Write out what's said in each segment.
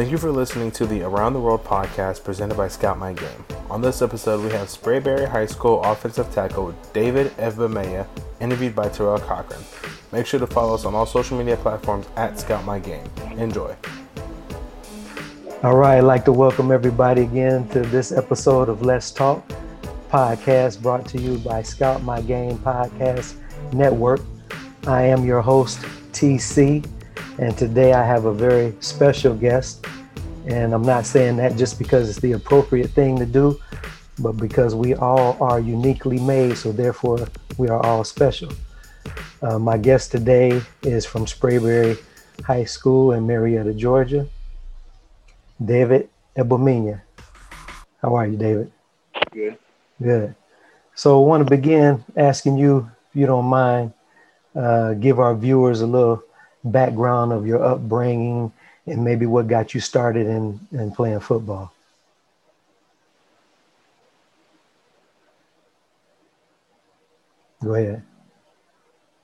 Thank you for listening to the Around the World podcast presented by Scout My Game. On this episode, we have Sprayberry High School offensive tackle David Evbamea, interviewed by Terrell Cochran. Make sure to follow us on all social media platforms at Scout My Game. Enjoy. All right, I'd like to welcome everybody again to this episode of Let's Talk podcast brought to you by Scout My Game Podcast Network. I am your host, TC, and today I have a very special guest. And I'm not saying that just because it's the appropriate thing to do, but because we all are uniquely made, so therefore we are all special. Uh, my guest today is from Sprayberry High School in Marietta, Georgia, David Evbamea. How are you, David? Good. Good. So I want to begin asking you, if you don't mind, uh, give our viewers a little background of your upbringing and maybe what got you started in, in playing football. Go ahead.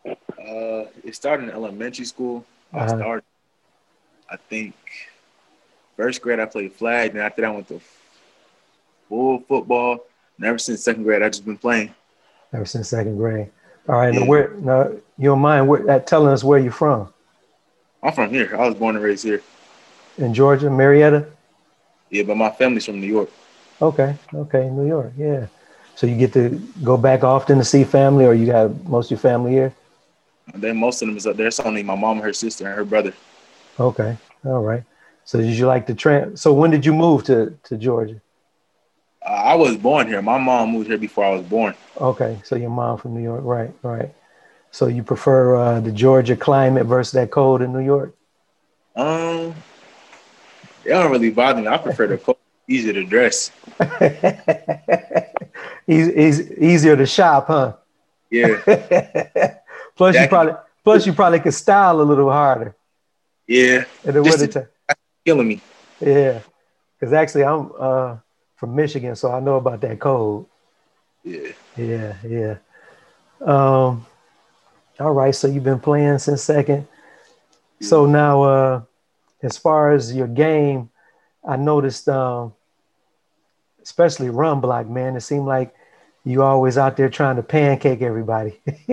Uh, it started in elementary school. I Uh-huh. started, I think, first grade. I played flag. Then after that, I went to full football. And ever since second grade, I've just been playing. Ever since second grade. All right. Now, Yeah. where, now you don't mind where, telling us where you're from? I'm from here. I was born and raised here. In Georgia, Marietta? Yeah, but my family's from New York. Okay. Okay. New York. Yeah. So you get to go back often to see family or you got most of your family here? Then most of them is up there. It's only my mom, and her sister, and her brother. Okay. All right. So did you like to trans? So when did you move to, to Georgia? Uh, I was born here. My mom moved here before I was born. Okay. So your mom from New York. Right. Right. So you prefer uh, the Georgia climate versus that cold in New York? Um, it don't really bother me. I prefer the cold, easier to dress. Eas easier to shop, huh? Yeah, plus you Jackie. probably plus you probably could style a little harder yeah, in the Just- wintertime. killing me. Yeah. Because actually I'm uh, from Michigan, so I know about that cold. Yeah. Yeah, yeah. Um, all right. So you've been playing since second. So now, uh, as far as your game, I noticed, um, especially run block, man. It seemed like you always out there trying to pancake everybody.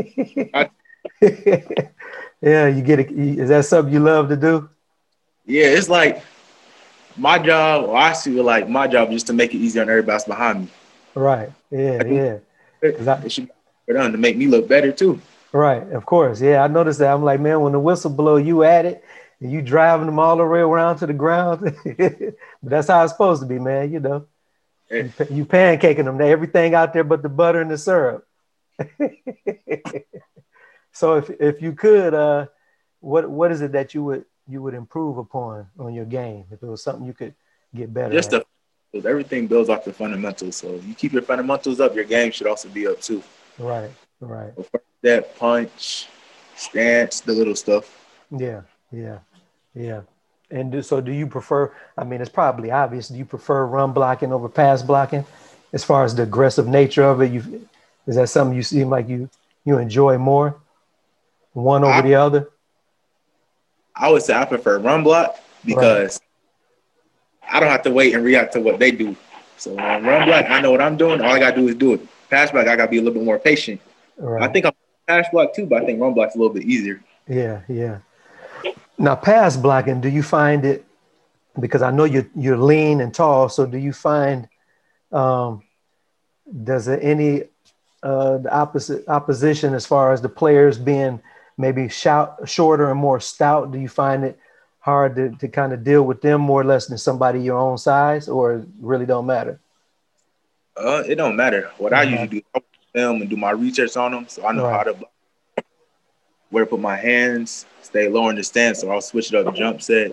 yeah, you get it. Is that something you love to do? Yeah, it's like my job, or I see it like my job is just to make it easier on everybody behind me. Right. Yeah, yeah. That- It should be done to make me look better too. Right, of course. Yeah, I noticed that. I'm like, man, when the whistle blow, you at it, and you driving them all the way around to the ground. but that's how it's supposed to be, man. You know, you, you pancaking them. Everything out there but the butter and the syrup. so if if you could, uh, what what is it that you would you would improve upon on your game? If it was something you could get better Just at. the everything builds off the fundamentals. So you keep your fundamentals up, your game should also be up too. right, right. So step, punch, stance, the little stuff. Yeah, yeah, yeah. And do, so, do you prefer? I mean, it's probably obvious. Do you prefer run blocking over pass blocking, as far as the aggressive nature of it? You is that something you seem like you you enjoy more, one over I- the other? I would say I prefer run block because I don't have to wait and react to what they do. So run block, I know what I'm doing. All I gotta do is do it. Pass block, I gotta be a little bit more patient. Right. I think I'm pass block too, but I think run block's a little bit easier. Yeah, yeah. Now, pass blocking, do you find it because I know you're you're lean and tall, so do you find um does it any uh the opposite opposition as far as the players being maybe shout shorter and more stout, do you find it hard to, to kind of deal with them more or less than somebody your own size or really don't matter? Uh, it don't matter. What I Mhm. usually do, I film and do my research on them, so I know Right. how to where to put my hands, stay low in the stance, so I'll switch it up, jump set,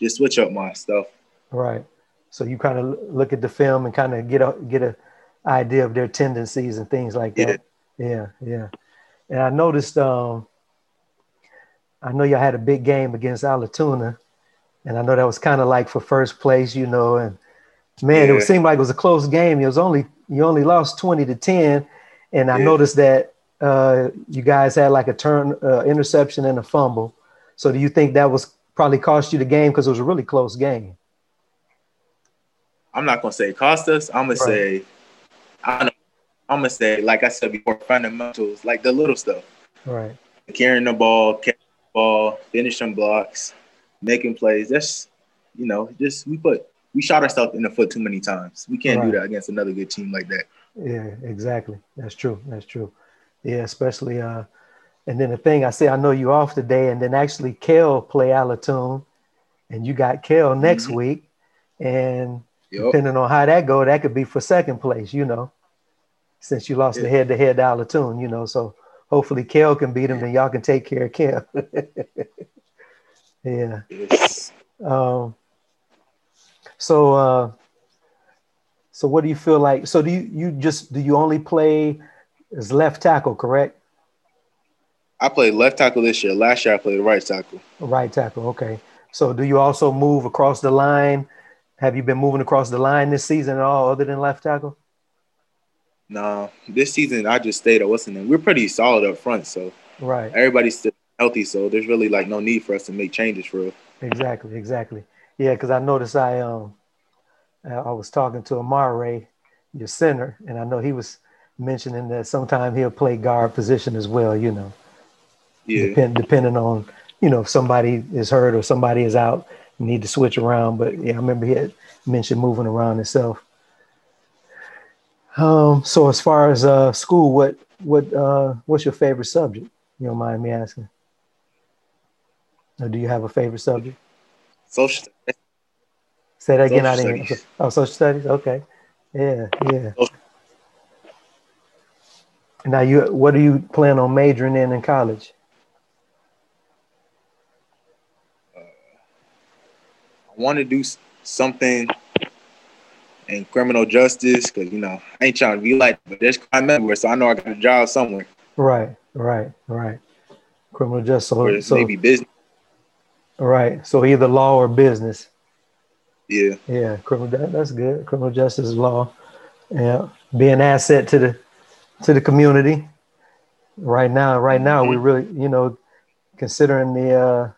just switch up my stuff. Right. So you kind of look at the film and kind of get a get a idea of their tendencies and things like that. Yeah, yeah. And I noticed um I know y'all had a big game against Allatoona, and I know that was kind of like for first place, you know, and man, it Yeah. seemed like it was a close game. It was only you only lost 20 to 10. And I Yeah. noticed that uh, you guys had like a turn uh, interception and a fumble. So do you think that was probably cost you the game because it was a really close game. I'm not gonna say it cost us. I'm gonna Right. say, I don't know. I'm gonna say, like I said before, fundamentals, like the little stuff, Right. carrying the ball, catching the ball, finishing blocks, making plays. That's you know, just we put we shot ourselves in the foot too many times. We can't Right. do that against another good team like that. Yeah, exactly. That's true. That's true. Yeah, especially uh and then the thing I say I know you off today and then actually Kell play Alatoon and you got Kell next Mhm. week and Yup. depending on how that go, that could be for second place, you know. Since you lost the head to head to Alatoon, you know. So hopefully Kell can beat him and y'all can take care of Kell. yeah. It's- Um, so, uh, so what do you feel like? So do you, you just, do you only play as left tackle, correct? I played left tackle this year. Last year I played right tackle. Right tackle. Okay. So do you also move across the line? Have you been moving across the line this season at all other than left tackle? No, this season I just stayed at what's the name. We're pretty solid up front, so Right. everybody's still healthy. So there's really like no need for us to make changes for real. Exactly. Exactly. Yeah. Cause I noticed I, um, I I was talking to Amare, your center, and I know he was mentioning that sometime he'll play guard position as well, you know. Yeah, depend, depending on you know if somebody is hurt or somebody is out you need to switch around but yeah i remember he had mentioned moving around himself um so as far as uh school what what uh what's your favorite subject you don't mind me asking or do you have a favorite subject social. say that again Social i didn't studies. oh social studies okay yeah yeah Social- now you what do you plan on majoring in in college uh, I want to do something in criminal justice because you know I ain't trying to be like, but there's crime everywhere, so I know I got a job somewhere. right right right criminal justice so, Or so maybe business. Right. So either law or business. Yeah, Yeah, criminal that, that's good. Criminal justice law. Yeah. Be an asset to the to the community. Right now, right now we really, you know, considering the uh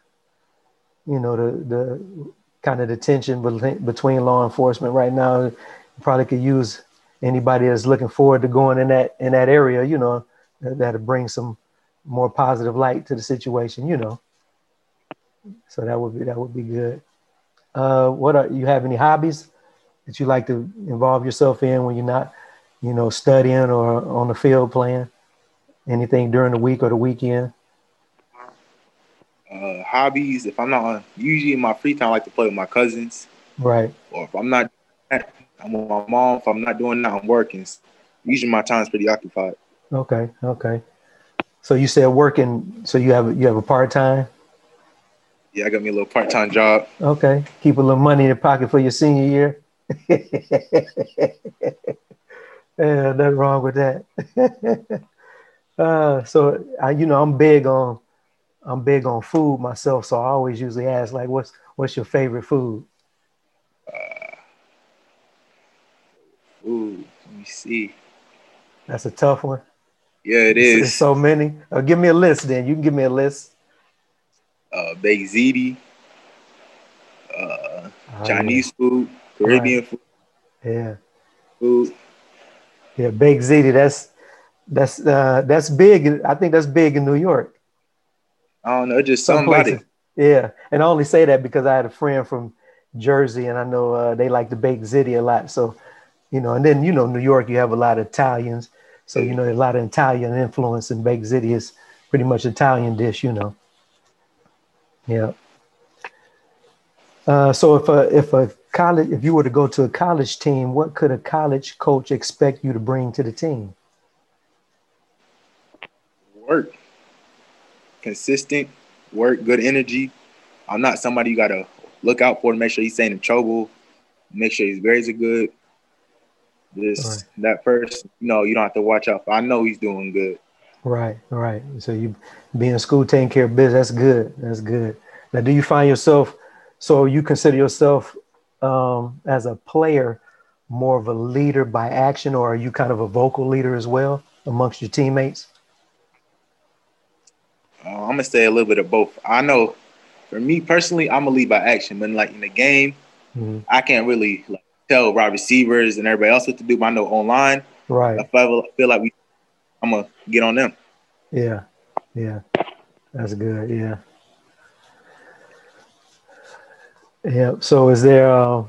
you know the the kind of the tension between between law enforcement right now, you probably could use anybody that's looking forward to going in that in that area, you know, that, that'll bring some more positive light to the situation, you know. So that would be that would be good. Uh, what are you have any hobbies that you like to involve yourself in when you're not, you know, studying or on the field playing? Anything during the week or the weekend? uh, hobbies. If I'm not on, usually in my free time, I like to play with my cousins. Right. Or if I'm not, I'm with my mom. If I'm not doing that, I'm working. Usually my time's pretty occupied. Okay. Okay. So you said working. So you have you have a part time. Yeah, I got me a little part time job. Okay. Keep a little money in your pocket for your senior year. yeah, nothing wrong with that. uh, so I, you know, I'm big on, I'm big on food myself. So I always usually ask, like, what's what's your favorite food? Ooh, let me see. That's a tough one. Yeah, It's- is. It's so many. Uh, give me a list, then. You can give me a list. Uh, baked ziti, uh, Oh, Chinese food, Caribbean food, Yeah. food. Yeah. Baked ziti. That's that's uh, that's big. I think that's big in New York. I don't know, just Some somebody. places. Yeah, and I only say that because I had a friend from Jersey, and I know uh, they like to bake ziti a lot. So, you know, and then you know, New York, you have a lot of Italians, so you know, a lot of Italian influence, and baked ziti is pretty much Italian dish. You know. Yeah. Uh, so if a if a college if you were to go to a college team, what could a college coach expect you to bring to the team? Work, consistent work, good energy. I'm not somebody you gotta look out for to make sure he's staying in trouble, make sure his grades are good. Just that person, you know, you don't have to watch out for. I know he's doing good. Right, right. So you being in school taking care of business. That's good. That's good. Now, do you find yourself? So you consider yourself um, as a player more of a leader by action, or are you kind of a vocal leader as well amongst your teammates? Uh, I'm gonna say a little bit of both. I know for me personally, I'm gonna lead by action. but like in the game, hmm I can't really like tell wide receivers and everybody else what to do. But I know online, Right. I feel- feel like we, I'm gonna get on them. Yeah. Yeah. That's good. Yeah. Yeah. So is there uh,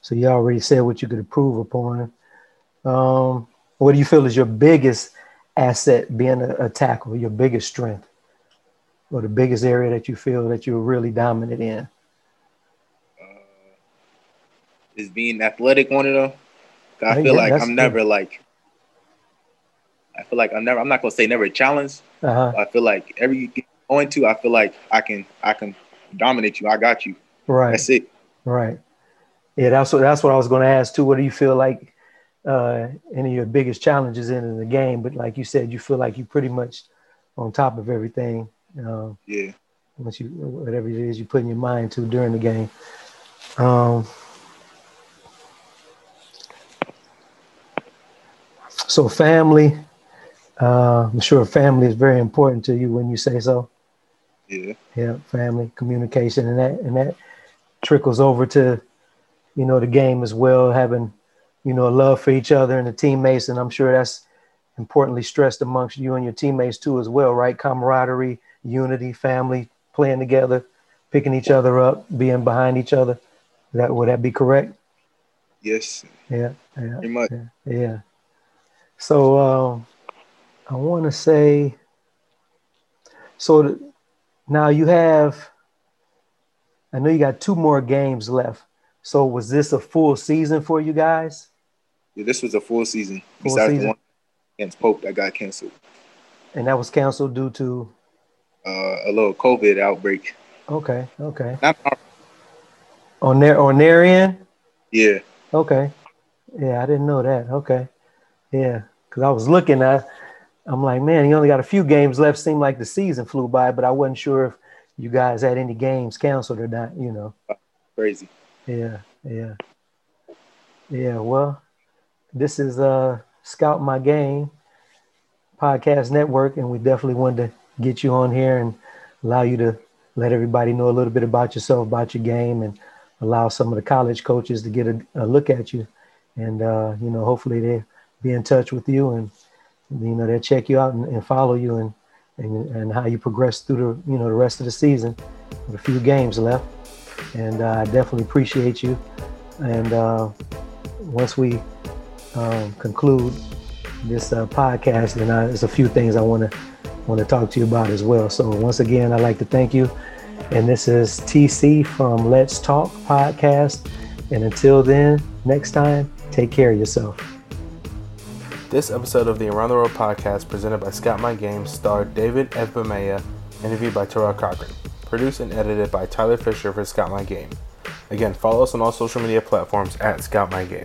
so you already said what you could improve upon. Um, what do you feel is your biggest asset being a, a tackle, your biggest strength? Or the biggest area that you feel that you're really dominant in? Is being athletic one of them. I Yeah, feel like I'm good. never like. I feel like I'm never. I'm not gonna say never a challenge. Uh-huh. I feel like every you get going to, I feel like I can. I can dominate you. I got you. Right. That's it. Right. Yeah, that's what that's what I was going to ask too. What do you feel like uh, any of your biggest challenges in, the game? But like you said, you feel like you pretty much on top of everything. Uh, Yeah. once you whatever it is you put in your mind to during the game. Um, so family, uh, I'm sure family is very important to you when you say so. Yeah. Yeah, family, communication, and that and that trickles over to, you know, the game as well, having, you know, a love for each other and the teammates, and I'm sure that's importantly stressed amongst you and your teammates too as well, right? Camaraderie, unity, family, playing together, picking each other up, being behind each other. That would that be correct? Yes. Yeah, yeah. Much. Yeah. So um, I want to say, so now you have, I know you got two more games left. So was this a full season for you guys? Yeah. This was a full season. Full Besides season. the one against Pope that got canceled. And that was canceled due to, Uh, a little COVID outbreak. okay, okay. Not On their, on their end? yeah. Okay. Yeah, I didn't know that. Okay. Yeah. Cause I was looking at I'm like, man, you only got a few games left. Seemed like the season flew by, but I wasn't sure if you guys had any games canceled or not, you know. Crazy. Yeah, yeah. Yeah, well, this is uh Scout My Game podcast network, and we definitely wanted to get you on here and allow you to let everybody know a little bit about yourself, about your game, and allow some of the college coaches to get a, a look at you. And uh, you know, hopefully they be in touch with you and you know they'll check you out and, and follow you and, and and how you progress through the you know the rest of the season with a few games left and uh, I definitely appreciate you. And uh, once we um, conclude this uh, podcast, then I, there's a few things I want to want to talk to you about as well. So once again, I'd like to thank you. And this is TC from Let's Talk Podcast. And until then, next time, take care of yourself. This episode of the Around the World podcast, presented by Scout My Game, starred David Evbamea, interviewed by Terrell Cochran, produced and edited by Tyler Fisher for Scout My Game. Again, follow us on all social media platforms at Scout My Game.